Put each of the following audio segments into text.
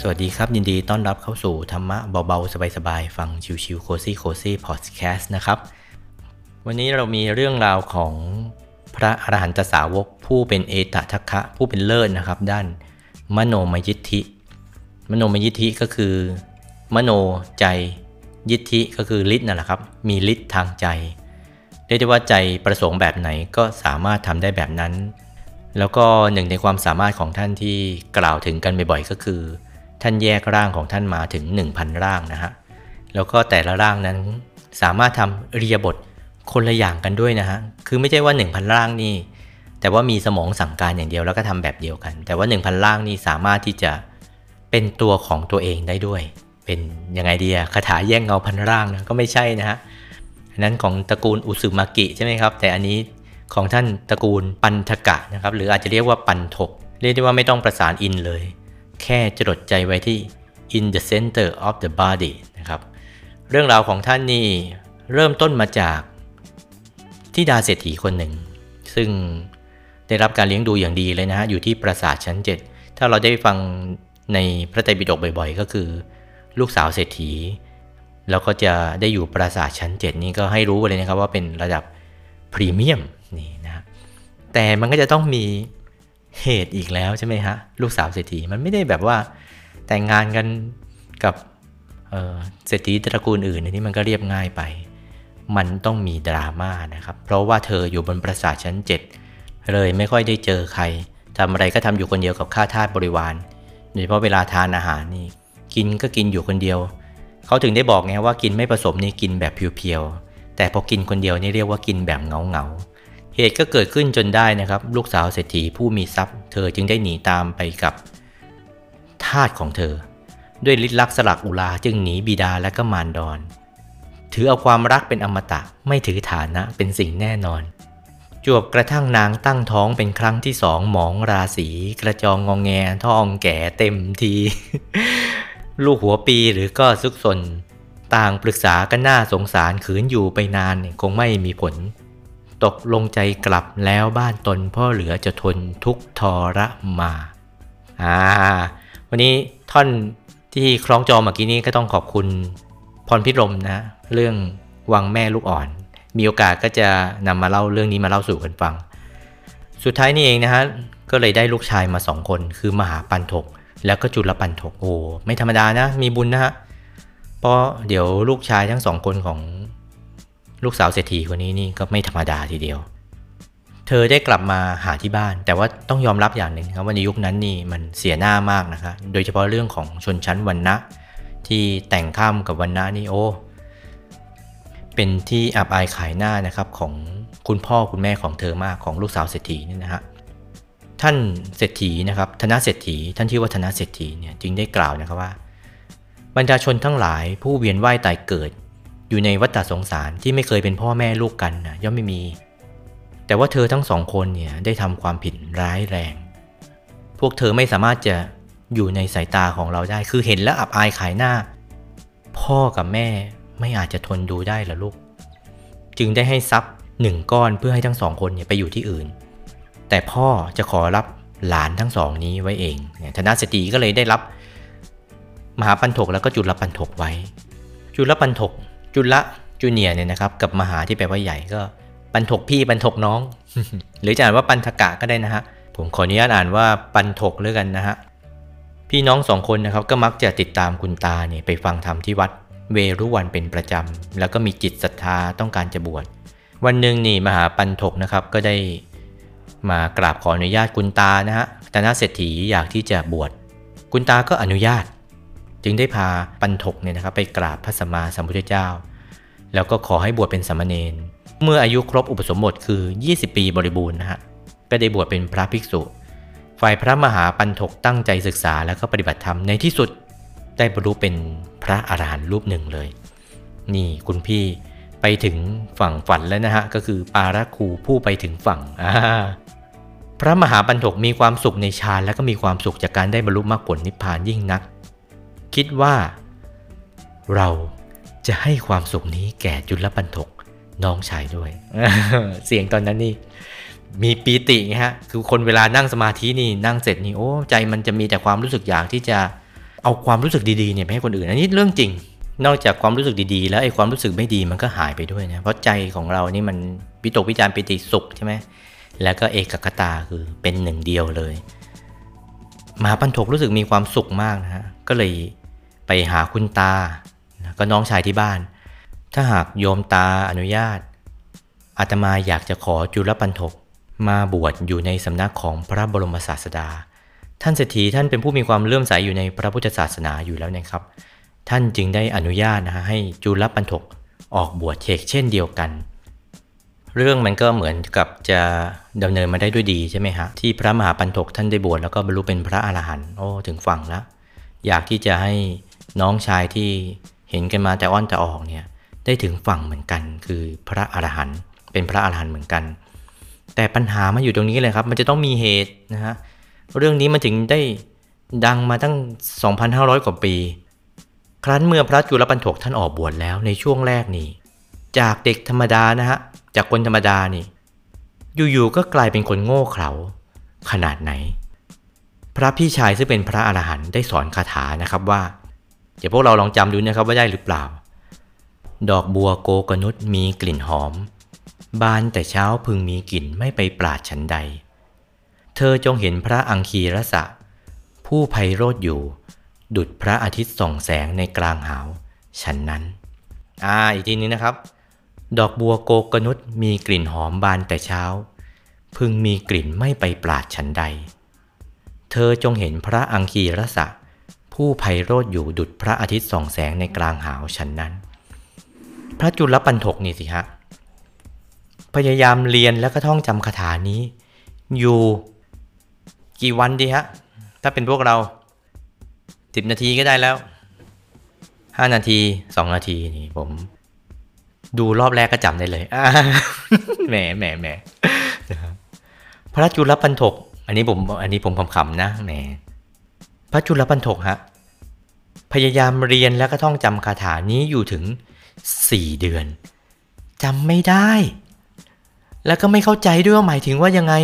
สวัสดีครับยินดีต้อนรับเข้าสู่ธรรมะเบาๆ สบายๆ ฟังชิวๆโคซี่โคซี่พอดแคสต์นะครับ วันนี้เรามีเรื่องราวของพระอรหันตสาวกผู้เป็นเอตทัคคะผู้เป็นเลิศนะครับ ด้านมโนมยิทธิ มโนมยิทธิก็คือ มโนใจยิทธิก็คือฤทธิ์นั่นแหละครับ มีฤทธิ์ทางใจเรียกได้ว่าใจประสงค์แบบไหนก็สามารถทำได้แบบนั้น แล้วก็หนึ่งในความสามารถของท่านที่กล่าวถึงกันบ่อยๆก็คือ ท่านแยกร่างของท่านมาถึง 1,000 ร่างนะฮะ แล้วก็แต่ละร่างนั้นสามารถทำเรียบทคนละอย่างกันด้วยนะฮะ คือไม่ใช่ว่า 1,000 ร่างนี่ แต่ว่ามีสมองสั่งการอย่างเดียวแล้วก็ทำแบบเดียวกัน แต่ว่า 1,000 ร่างนี่สามารถที่จะเป็นตัวของตัวเองได้ด้วย เป็นยังไงดีอะคาถาแย่งเงาพันร่างนะก็ไม่ใช่นะฮะนนั้นของตระกูลอุสุมากิใช่ไหมครับ แต่อันนี้ของท่านตระกูลปันทกะนะครับ หรืออาจจะเรียกว่าปันทก เรียกได้ว่าไม่ต้องประสานอินเลย แค่จดใจไว้ที่ in the center of the body นะครับ เรื่องราวของท่านนี่เริ่มต้นมาจากที่ดาเศรษฐีคนหนึ่ง ซึ่งได้รับการเลี้ยงดูอย่างดีเลยนะฮะ อยู่ที่ปราสาทชั้น 7 ถ้าเราได้ฟังในพระไตรปิฎกบ่อยๆ ก็คือ ลูกสาวเศรษฐี แล้วก็จะได้อยู่ปราสาทชั้น 7 นี่ก็ให้รู้เลยนะครับว่าเป็นระดับพรีเมียมนี่นะ แต่มันก็จะต้องมี เหตุอีกแล้วใช่ไหมฮะ ลูกสาวเศรษฐีมันไม่ได้แบบว่าแต่งงานกันกับเศรษฐีตระกูลอื่นนี่มันก็เรียบง่ายไป มันต้องมีดราม่านะครับ เพราะว่าเธออยู่บนปราสาทชั้น 7 เลยไม่ค่อยได้เจอใครทำอะไรก็ทำอยู่คนเดียวกับข้าทาสบริวารโดยเฉพาะเวลาทานอาหารนี่กินก็กินอยู่คนเดียว เขาถึงได้บอกไงว่ากินไม่ผสมนี่กินแบบเพียวๆแต่พอกินคนเดียวนี่เรียกว่ากินแบบเงาๆ เหตุก็เกิดขึ้นจนได้นะครับ ลูกสาวเศรษฐีผู้มีทรัพย์ เธอจึงได้หนีตามไปกับทาสของเธอ ด้วยฤทธิ์ลักษลักอุลาจึงหนีบิดาและก็มารดอน ถือเอาความรักเป็นอมตะไม่ถือฐานะเป็นสิ่งแน่นอน จวบกระทั่งนางตั้งท้องเป็นครั้งที่สองหมองราศีกระจองงองแงท้องแก่เต็มที ลูกหัวปีหรือก็ซุกซนต่างปรึกษากันหน้าสงสารขืนอยู่ไปนานคงไม่มีผล ตกลงใจกลับแล้วบ้านตนพ่อเหลือจะทนทุกทรมา อ่า วันนี้ท่อนที่คล้องจอเมื่อกี้นี้ก็ต้องขอบคุณพรพิรมนะ เรื่องวังแม่ลูกอ่อน มีโอกาสก็จะนำมาเล่าเรื่องนี้มาเล่าสู่กันฟัง สุดท้ายนี่เองนะฮะ ก็เลยได้ลูกชายมาสองคน คือมหาปันทกแล้วก็จุลปันทกโอ้ไม่ธรรมดานะ มีบุญนะฮะ เพราะเดี๋ยวลูกชายทั้งสองคนของ ลูกสาวเศรษฐีคนนี้นี่ก็ไม่ธรรมดาทีเดียว เธอได้กลับมาหาที่บ้าน แต่ว่าต้องยอมรับอย่างหนึ่งครับว่าในยุคนั้นนี่มันเสียหน้ามากนะคะ โดยเฉพาะเรื่องของชนชั้นวรรณะที่แต่งข้ามกับวรรณะนี่โอ้เป็นที่อับอายขายหน้านะครับของคุณพ่อคุณแม่ของเธอมากของลูกสาวเศรษฐีนี่นะฮะท่านเศรษฐีนะครับธนเศรษฐี ท่านชื่อว่าธนเศรษฐีเนี่ยจึงได้กล่าวนะครับว่า บรรดาชนทั้งหลายผู้เวียนว่ายตายเกิด อยู่ในวัฏสงสารที่ไม่เคยเป็นพ่อแม่ลูกกันนะย่อมไม่มี แต่ว่าเธอทั้งสองคนเนี่ยได้ทำความผิดร้ายแรง พวกเธอไม่สามารถจะอยู่ในสายตาของเราได้คือเห็นแล้วอับอายขายหน้า พ่อกับแม่ไม่อาจจะทนดูได้หรอลูก จึงได้ให้ทรัพย์หนึ่งก้อนเพื่อให้ทั้งสองคนเนี่ยไปอยู่ที่อื่น แต่พ่อจะขอรับหลานทั้งสองนี้ไว้เองเนี่ยธนสตรีก็เลยได้รับ มหาปันถกแล้วก็จุลปันถกไว้ จุลปันถก จุลจูเนียเนี่ยนะครับกับมหาที่แปลว่าใหญ่ก็ปันถกพี่ปันถกน้อง หรือจะอ่านว่าปันทกะก็ได้นะฮะผมขออนุญาตอ่านว่าปันถกเลยกันนะฮะพี่น้องสองคนนะครับก็มักจะติดตามคุณตาเนี่ยไปฟังธรรมที่วัดเวรุวันเป็นประจำ แล้วก็มีจิตศรัทธาต้องการจะบวชวันหนึ่งนี่มหาปันถกนะครับก็ได้มากราบขออนุญาตคุณตานะฮะตนาเศรษฐีอยากที่จะบวชคุณตาก็อนุญาต จึงได้พาปันถกเนี่ยนะครับไปกราบพระสัมมาสัมพุทธเจ้า แล้วก็ขอให้บวชเป็นสามเณรเมื่ออายุครบอุปสมบทคือ 20 ปีบริบูรณ์นะฮะก็ได้บวชเป็นพระภิกษุ ฝ่ายพระมหาปันถกตั้งใจศึกษาแล้วก็ปฏิบัติธรรมในที่สุดได้บรรลุเป็นพระอรหันต์รูปหนึ่งเลย นี่คุณพี่ไปถึงฝั่งฝันแล้วนะฮะก็คือปาราคูผู้ไปถึงฝั่งพระมหาปันถกมีความสุขในฌานและก็มีความสุขจากการได้บรรลุมรรคผลนิพพานยิ่งนัก คิดว่า เราจะให้ความสุขนี้แก่จุลปันถกน้องชายด้วย เสียงตอนนั้นนี่ มีปีติไงฮะ คือคนเวลานั่งสมาธินี่นั่งเสร็จนี่โอ้ใจมันจะมีแต่ความรู้สึกอยากที่จะเอาความรู้สึกดีๆเนี่ยไปให้คนอื่น อันนี้เรื่องจริง นอกจากความรู้สึกดีๆ แล้วไอ้ความรู้สึกไม่ดีมันก็หายไปด้วยนะ เพราะใจของเรานี่มันวิตกวิจารปิติสุขใช่ไหมแล้วก็เอกคตาคือเป็นหนึ่งเดียวเลยมหาปันทกรู้สึกมีความสุขมากนะฮะ ก็เลย ไปหาคุณตา ก็น้องชายที่บ้าน ถ้าหากโยมตาอนุญาต อาตมาอยากจะขอจุลปันทกมาบวชอยู่ในสำนักของพระบรมศาสดา ท่านเศรษฐีท่านเป็นผู้มีความเลื่อมใสยอยู่ในพระพุทธศาสนาอยู่แล้วนะครับ ท่านจึงได้อนุญาตนะฮะให้จุลปันทกออกบวชเชกเช่นเดียวกัน เรื่องมันก็เหมือนกับจะดำเนินมาได้ด้วยดีใช่ไหมฮะที่พระมหาปันทกท่านได้บวชแล้วก็บรรลุเป็นพระอรหันต์โอ้ถึงฝั่งแล้วอยากที่จะให้ น้องชายที่เห็นกันมาแต่อ้อนแต่ออกเนี่ยได้ถึงฝั่งเหมือนกัน คือพระอรหันต์เป็นพระอรหันต์เหมือนกัน แต่ปัญหามาอยู่ตรงนี้เลยครับ มันจะต้องมีเหตุนะฮะเรื่องนี้มันถึงได้ดังมาตั้ง 2,500 กว่าปี ครั้นเมื่อพระจุลปันถกท่านออกบวชแล้วในช่วงแรกนี่จากเด็กธรรมดานะฮะจากคนธรรมดานี่ อยู่ๆก็กลายเป็นคนโง่เขลาขนาดไหน พระพี่ชายซึ่งเป็นพระอรหันต์ได้สอนคาถานะครับว่า เดี๋ยวพวกเราลองจำดูนะครับว่าได้หรือเปล่า ดอกบัวโกกนุษมีกลิ่นหอม บานแต่เช้าพึงมีกลิ่นไม่ไปปราดฉันใด เธอจงเห็นพระอังคีรสะ ผู้ไพโรธอยู่ ดุดพระอาทิตย์ส่องแสงในกลางหาวฉันนั้น อ่าอีกทีนึงนะครับ ดอกบัวโกกนุษมีกลิ่นหอมบานแต่เช้า พึงมีกลิ่นไม่ไปปราดฉันใด เธอจงเห็นพระอังคีรสะ ผู้ไพโรธอยู่ดุดพระอาทิตย์ส่องแสงในกลางหาวฉันนั้น พระจุลปันถกนี่สิฮะ พยายามเรียนแล้วก็ท่องจำคาถานี้ อยู่กี่วันดีฮะ ถ้าเป็นพวกเราสิบนาทีก็ได้แล้วห้านาทีสองนาทีนี่ผม ดูรอบแรกก็จำได้เลยแหมแหมแหมพระจุลปันถก อันนี้ผม อันนี้ผมคำๆนะแหม ระจุลปันถกฮะพยายามเรียนแล้วก็ท่องจำคาถานี้อยู่ถึงสี่เดือนจำไม่ได้ แล้วก็ไม่เข้าใจด้วยว่าหมายถึงว่ายังไง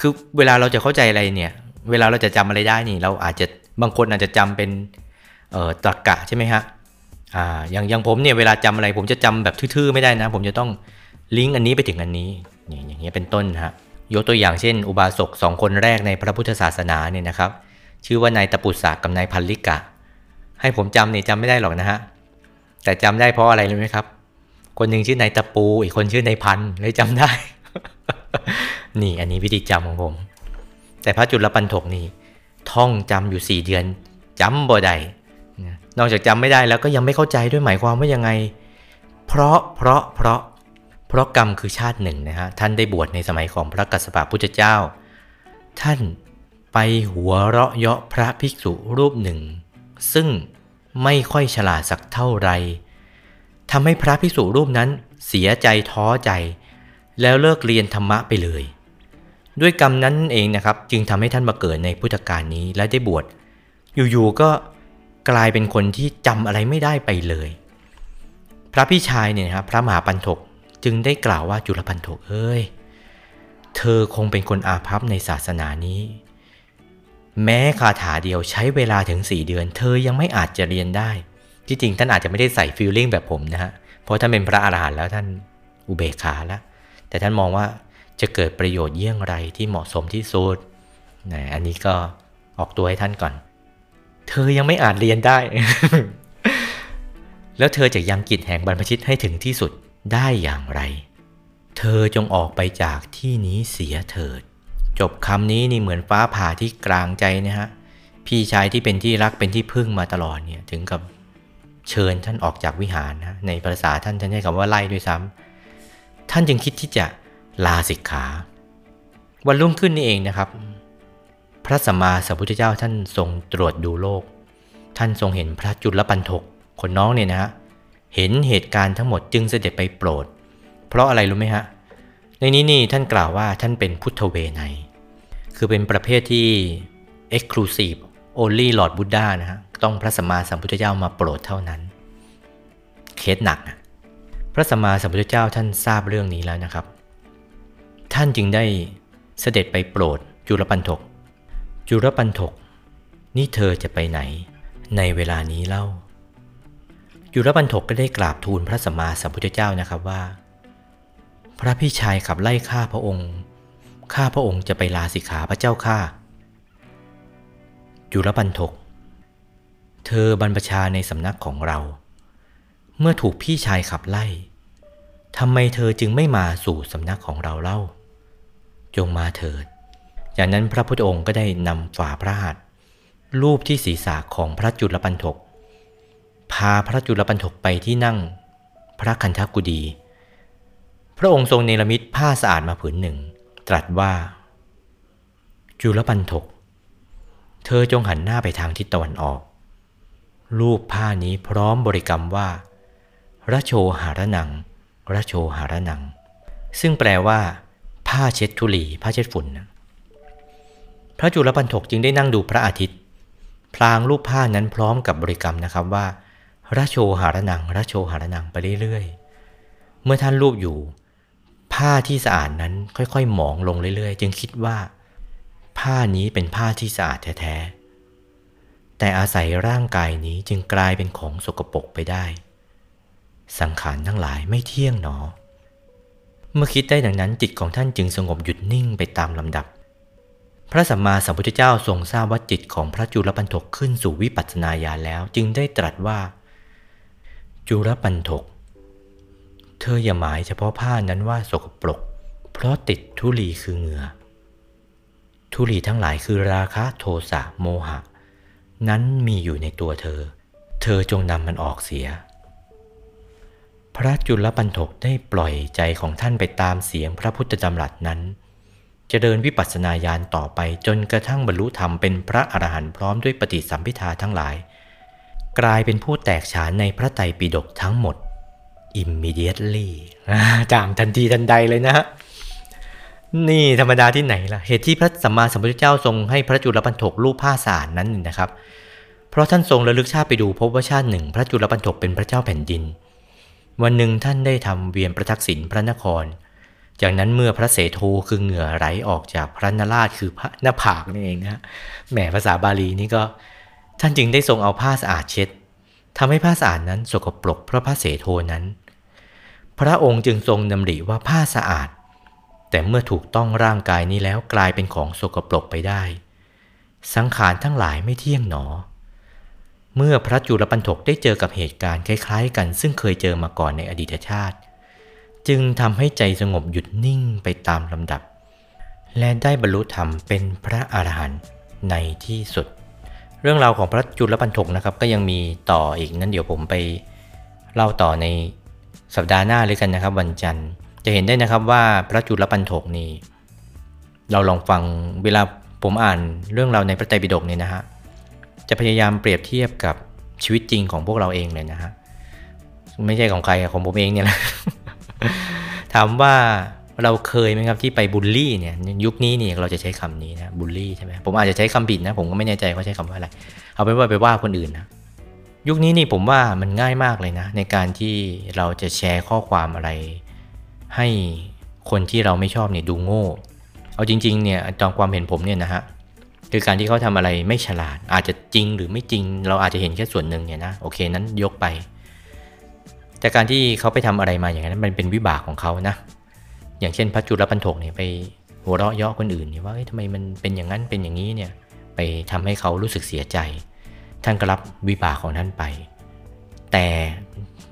คือเวลาเราจะเข้าใจอะไรเนี่ย เวลาเราจะจำอะไรได้นี่ เราอาจจะบางคนอาจจะจำเป็นเอ่อตรรกะใช่ไหมฮะอ่าอย่างอย่างผมเนี่ยเวลาจำอะไร ผมจะจำแบบทื่อๆไม่ได้นะ ผมจะต้องลิงก์อันนี้ไปถึงอันนี้ อย่างเงี้ยเป็นต้นฮะยกตัวอย่างเช่น อุบาสกสองคนแรกในพระพุทธศาสนาเนี่ยนะครับ ชื่อว่านายตะปุษะกับนายพันลิกะ ให้ผมจำเนี่ยจำไม่ได้หรอกนะฮะ แต่จำได้เพราะอะไรรู้ไหมครับ คนหนึ่งชื่อนายตะปู อีกคนชื่อนายพันเลยจำได้ นี่อันนี้วิธีจำของผม แต่พระจุลปันถกนี่ท่องจำอยู่ 4 เดือนจำบ่ได้นอกจากจำไม่ได้แล้วก็ยังไม่เข้าใจด้วยหมายความว่ายังไง เพราะเพราะเพราะเพราะกรรมคือชาติหนึ่งนะฮะท่านได้บวชในสมัยของพระกัสสปะพุทธเจ้า ท่าน ไปหัวเราะเยาะพระภิกษุรูปหนึ่ง ซึ่งไม่ค่อยฉลาดสักเท่าไรทำให้พระภิกษุรูปนั้นเสียใจท้อใจ แล้วเลิกเรียนธรรมะไปเลย ด้วยกรรมนั้นเองนะครับ จึงทำให้ท่านมาเกิดในพุทธกาลนี้และได้บวชอยู่ๆก็กลายเป็นคนที่จำอะไรไม่ได้ไปเลย พระพี่ชายเนี่ยครับพระมหาปันถกจึงได้กล่าวว่าจุลปันถกเอ้ย เธอคงเป็นคนอาภัพในศาสนานี้ แม้คาถาเดียวใช้เวลาถึง 4 เดือน เธอยังไม่อาจจะเรียนได้ ที่จริงท่านอาจจะไม่ได้ใส่ฟีลลิ่งแบบผมนะฮะ เพราะท่านเป็นพระอาหารหันต์แล้วท่านอุเบกขาแล้ว แต่ท่านมองว่าจะเกิดประโยชน์เยี่ยงไรที่เหมาะสมที่สุดนะอันนี้ก็ออกตัวให้ท่านก่อน เธอยังไม่อาจเรียนได้ แล้วเธอจะยังกิจแห่งบรรพชิตให้ถึงที่สุดได้อย่างไร เธอจงออกไปจากที่นี้เสียเถิด จบคำนี้นี่เหมือนฟ้าผ่าที่กลางใจนะฮะ พี่ชายที่เป็นที่รักเป็นที่พึ่งมาตลอดเนี่ยถึงกับเชิญท่านออกจากวิหารนะในภาษาท่านท่านใช้คำว่าไล่ด้วยซ้ำท่านจึงคิดที่จะลาสิกขา วันรุ่งขึ้นนี่เองนะครับ พระสัมมาสัมพุทธเจ้าท่านทรงตรวจดูโลก ท่านทรงเห็นพระจุลปันถกคนน้องเนี่ยนะฮะเห็นเหตุการณ์ทั้งหมดจึงเสด็จไปโปรด เพราะอะไรรู้ไหมฮะ ในนี้นี่ท่านกล่าวว่าท่านเป็นพุทธเวไน คือเป็นประเภทที่ exclusive only Lord Buddha นะฮะต้องพระสัมมาสัมพุทธเจ้ามาโปรดเท่านั้น เคสหนักนะพระสัมมาสัมพุทธเจ้าท่านทราบเรื่องนี้แล้วนะครับ ท่านจึงได้เสด็จไปโปรดจุลปันถก จุลปันถก นี่เธอจะไปไหน ในเวลานี้เล่ายุรบันทกก็ได้กราบทูลพระสัมมาสัมพุทธเจ้านะครับว่า พระพี่ชายขับไล่ข้าพระองค์ ข้าพระองค์จะไปลาสิกขาพระเจ้าข้ายุรบันทก เธอบรรพชาในสำนักของเรา เมื่อถูกพี่ชายขับไล่ทำไมเธอจึงไม่มาสู่สำนักของเราเล่า จงมาเถิด จากนั้นพระพุทธองค์ก็ได้นำฝ่าพระหัตถ์รูปที่ศีรษะของพระจุลปันทก พาพระจุลปันทกไปที่นั่ง พระคันธกุดี พระองค์ทรงเนรมิตผ้าสะอาดมาผืนหนึ่ง ตรัสว่า จุลปันทกเธอจงหันหน้าไปทางทิศตะวันออก รูปผ้านี้พร้อมบริกรรมว่าระโชหารนังระโชหารนัง ซึ่งแปลว่า ผ้าเช็ดทุลีผ้าเช็ดฝุ่นพระจุลปันทกจึงได้นั่งดูพระอาทิตย์ พลางรูปผ้านั้นพร้อมกับบริกรรมนะครับว่าระโชหารนังระโชหารนังไปเรื่อยๆ เมื่อท่านรูปอยู่ ผ้าที่สะอาดนั้นค่อยๆหมองลงเรื่อยๆ จึงคิดว่า ผ้านี้เป็นผ้าที่สะอาดแท้ๆ แต่อาศัยร่างกายนี้จึงกลายเป็นของสกปรกไปได้ สังขารทั้งหลายไม่เที่ยงหนอ เมื่อคิดได้ดังนั้นจิตของท่านจึงสงบหยุดนิ่งไปตามลำดับ พระสัมมาสัมพุทธเจ้าทรงทราบว่าจิตของพระจุลปันทกขึ้นสู่วิปัสสนาญาณแล้ว จึงได้ตรัสว่า จุลปันทก เธออย่าหมายเฉพาะผ้านั้นว่าสกปรก เพราะติดทุลีคือเหงื่อ ทุลีทั้งหลายคือราคะโทสะโมหะ นั้นมีอยู่ในตัวเธอ เธอจงนำมันออกเสีย พระจุลปันทกได้ปล่อยใจของท่านไปตามเสียงพระพุทธดำรัสนั้นจะเจริญวิปัสสนาญาณต่อไปจนกระทั่งบรรลุธรรมเป็นพระอรหันต์พร้อมด้วยปฏิสัมพิทาทั้งหลาย กลายเป็นผู้แตกฉานในพระไตรปิฎกทั้งหมด immediately จามทันทีทันใดเลยนะนี่ธรรมดาที่ไหนล่ะ เหตุที่พระสัมมาสัมพุทธเจ้าทรงให้พระจุลปันทกรูปผ้าสารนั้นนะครับ เพราะท่านทรงระลึกชาติไปดูพบว่าชาติหนึ่ง พระจุลปันทกเป็นพระเจ้าแผ่นดิน วันหนึ่งท่านได้ทำเวียนประทักษิณพระนคร จากนั้นเมื่อพระเสโทคือเหงื่อไหลออกจากพระนราชคือพระหน้าผากนี่เองนะแหมภาษาบาลีนี่ก็ท่านจึงได้ทรงเอาผ้าสะอาดเช็ดทำให้ผ้าสะอาดนั้นสกปรกเพราะพระเสโทนั้น พระองค์จึงทรงดำริว่าผ้าสะอาด แต่เมื่อถูกต้องร่างกายนี้แล้วกลายเป็นของสกปรกไปได้ สังขารทั้งหลายไม่เที่ยงหนอ เมื่อพระจุลปันถกได้เจอกับเหตุการณ์คล้ายๆ กัน ซึ่งเคยเจอมาก่อนในอดีตชาติ จึงทำให้ใจสงบหยุดนิ่งไปตามลำดับ และได้บรรลุธรรมเป็นพระอรหันต์ในที่สุด เรื่องราวของพระจุลปันถกนะครับก็ยังมีต่ออีกนั้นเดี๋ยวผมไปเล่าต่อใน สัปดาห์หน้าเลยกันนะครับวันจันทร์ จะเห็นได้นะครับว่าพระจุลปันโถกนี่เราลองฟังเวลาผมอ่านเรื่องราวในพระไตรปิฎกเนี่ยนะฮะจะพยายามเปรียบเทียบกับชีวิตจริงของพวกเราเองเลยนะฮะไม่ใช่ของใครของผมเองเนี่ยแหละถามว่าเราเคยไหมครับที่ไปบูลลี่เนี่ยยุคนี้นี่เราจะใช้คำนี้นะบูลลี่ใช่ไหมผมอาจจะใช้คำผิดนะผมก็ไม่แน่ใจว่าใช้คำว่าอะไร เอาไปว่าไปว่าคนอื่นนะ ยุคนี้นี่ผมว่ามันง่ายมากเลยนะ ในการที่เราจะแชร์ข้อความอะไร ให้คนที่เราไม่ชอบเนี่ยดูโง่ เอาจริง ๆ เนี่ยตามความเห็นผมเนี่ยนะฮะคือการที่เขาทำอะไรไม่ฉลาด อาจจะจริงหรือไม่จริง เราอาจจะเห็นแค่ส่วนหนึ่งเนี่ยนะโอเคนั้นยกไป แต่การที่เขาไปทำอะไรมาอย่างนั้นมันเป็นวิบากของเขานะ อย่างเช่นพระจุลปันถกเนี่ยไปหัวเราะเยาะคนอื่นเนี่ยว่าทำไมมันเป็นอย่างนั้นเป็นอย่างนี้เนี่ยไปทำให้เขารู้สึกเสียใจ ท่านก็รับวิบากของท่านไป แต่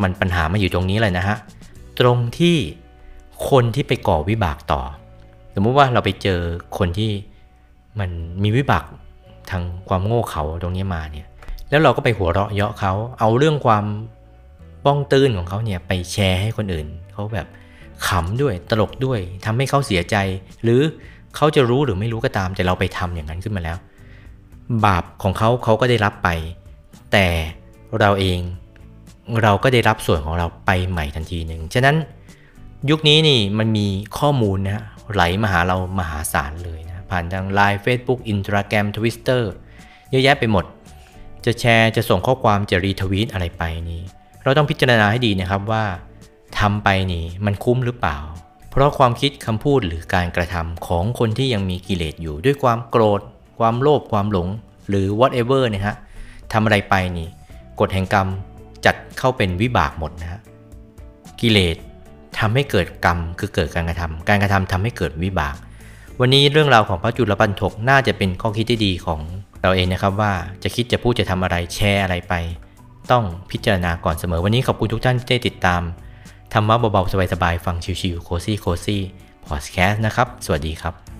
มันปัญหามาอยู่ตรงนี้เลยนะฮะ ตรงที่คนที่ไปก่อวิบากต่อ สมมุติว่าเราไปเจอคนที่มันมีวิบากทางความโง่เขาตรงนี้มาเนี่ย แล้วเราก็ไปหัวเราะเยาะเขา เอาเรื่องความบ้องตื้นของเขาเนี่ยไปแชร์ให้คนอื่น เขาแบบขำด้วยตลกด้วยทำให้เขาเสียใจ หรือเขาจะรู้หรือไม่รู้ก็ตามแต่เราไปทำอย่างนั้นขึ้นมาแล้ว บาปของเขาเขาก็ได้รับไป แต่เราเองเราก็ได้รับส่วนของเราไปใหม่ทันทีหนึ่ง ฉะนั้นยุคนี้นี่มันมีข้อมูลนะไหลมาหาเรามหาศาลเลยนะ ผ่านทาง Line Facebook Instagram Twitter เยอะแยะไปหมด จะแชร์จะส่งข้อความจะรีทวีตอะไรไปนี่ เราต้องพิจารณาให้ดีนะครับว่าทำไปนี่มันคุ้มหรือเปล่า เพราะความคิดคำพูดหรือการกระทำของคนที่ยังมีกิเลสอยู่ด้วยความโกรธ ความโลภความหลงหรือ whatever เนะฮะทำอะไรไปนี่กฎแห่งกรรมจัดเข้าเป็นวิบากหมดนะฮะกิเลสทำให้เกิดกรรมคือเกิดการกระทำการกระทำทำให้เกิดวิบาก วันนี้เรื่องราวของพระจุลปันทกน่าจะเป็นข้อคิดที่ดีของเราเองนะครับว่าจะคิดจะพูดจะทำอะไรแชร์อะไรไป ต้องพิจารณาก่อนเสมอ วันนี้ขอบคุณทุกท่านที่ได้ติดตามธรรมะเบาๆสบายๆฟังชิวๆโคซี่โคซี่พอดแคสต์นะครับ สวัสดีครับ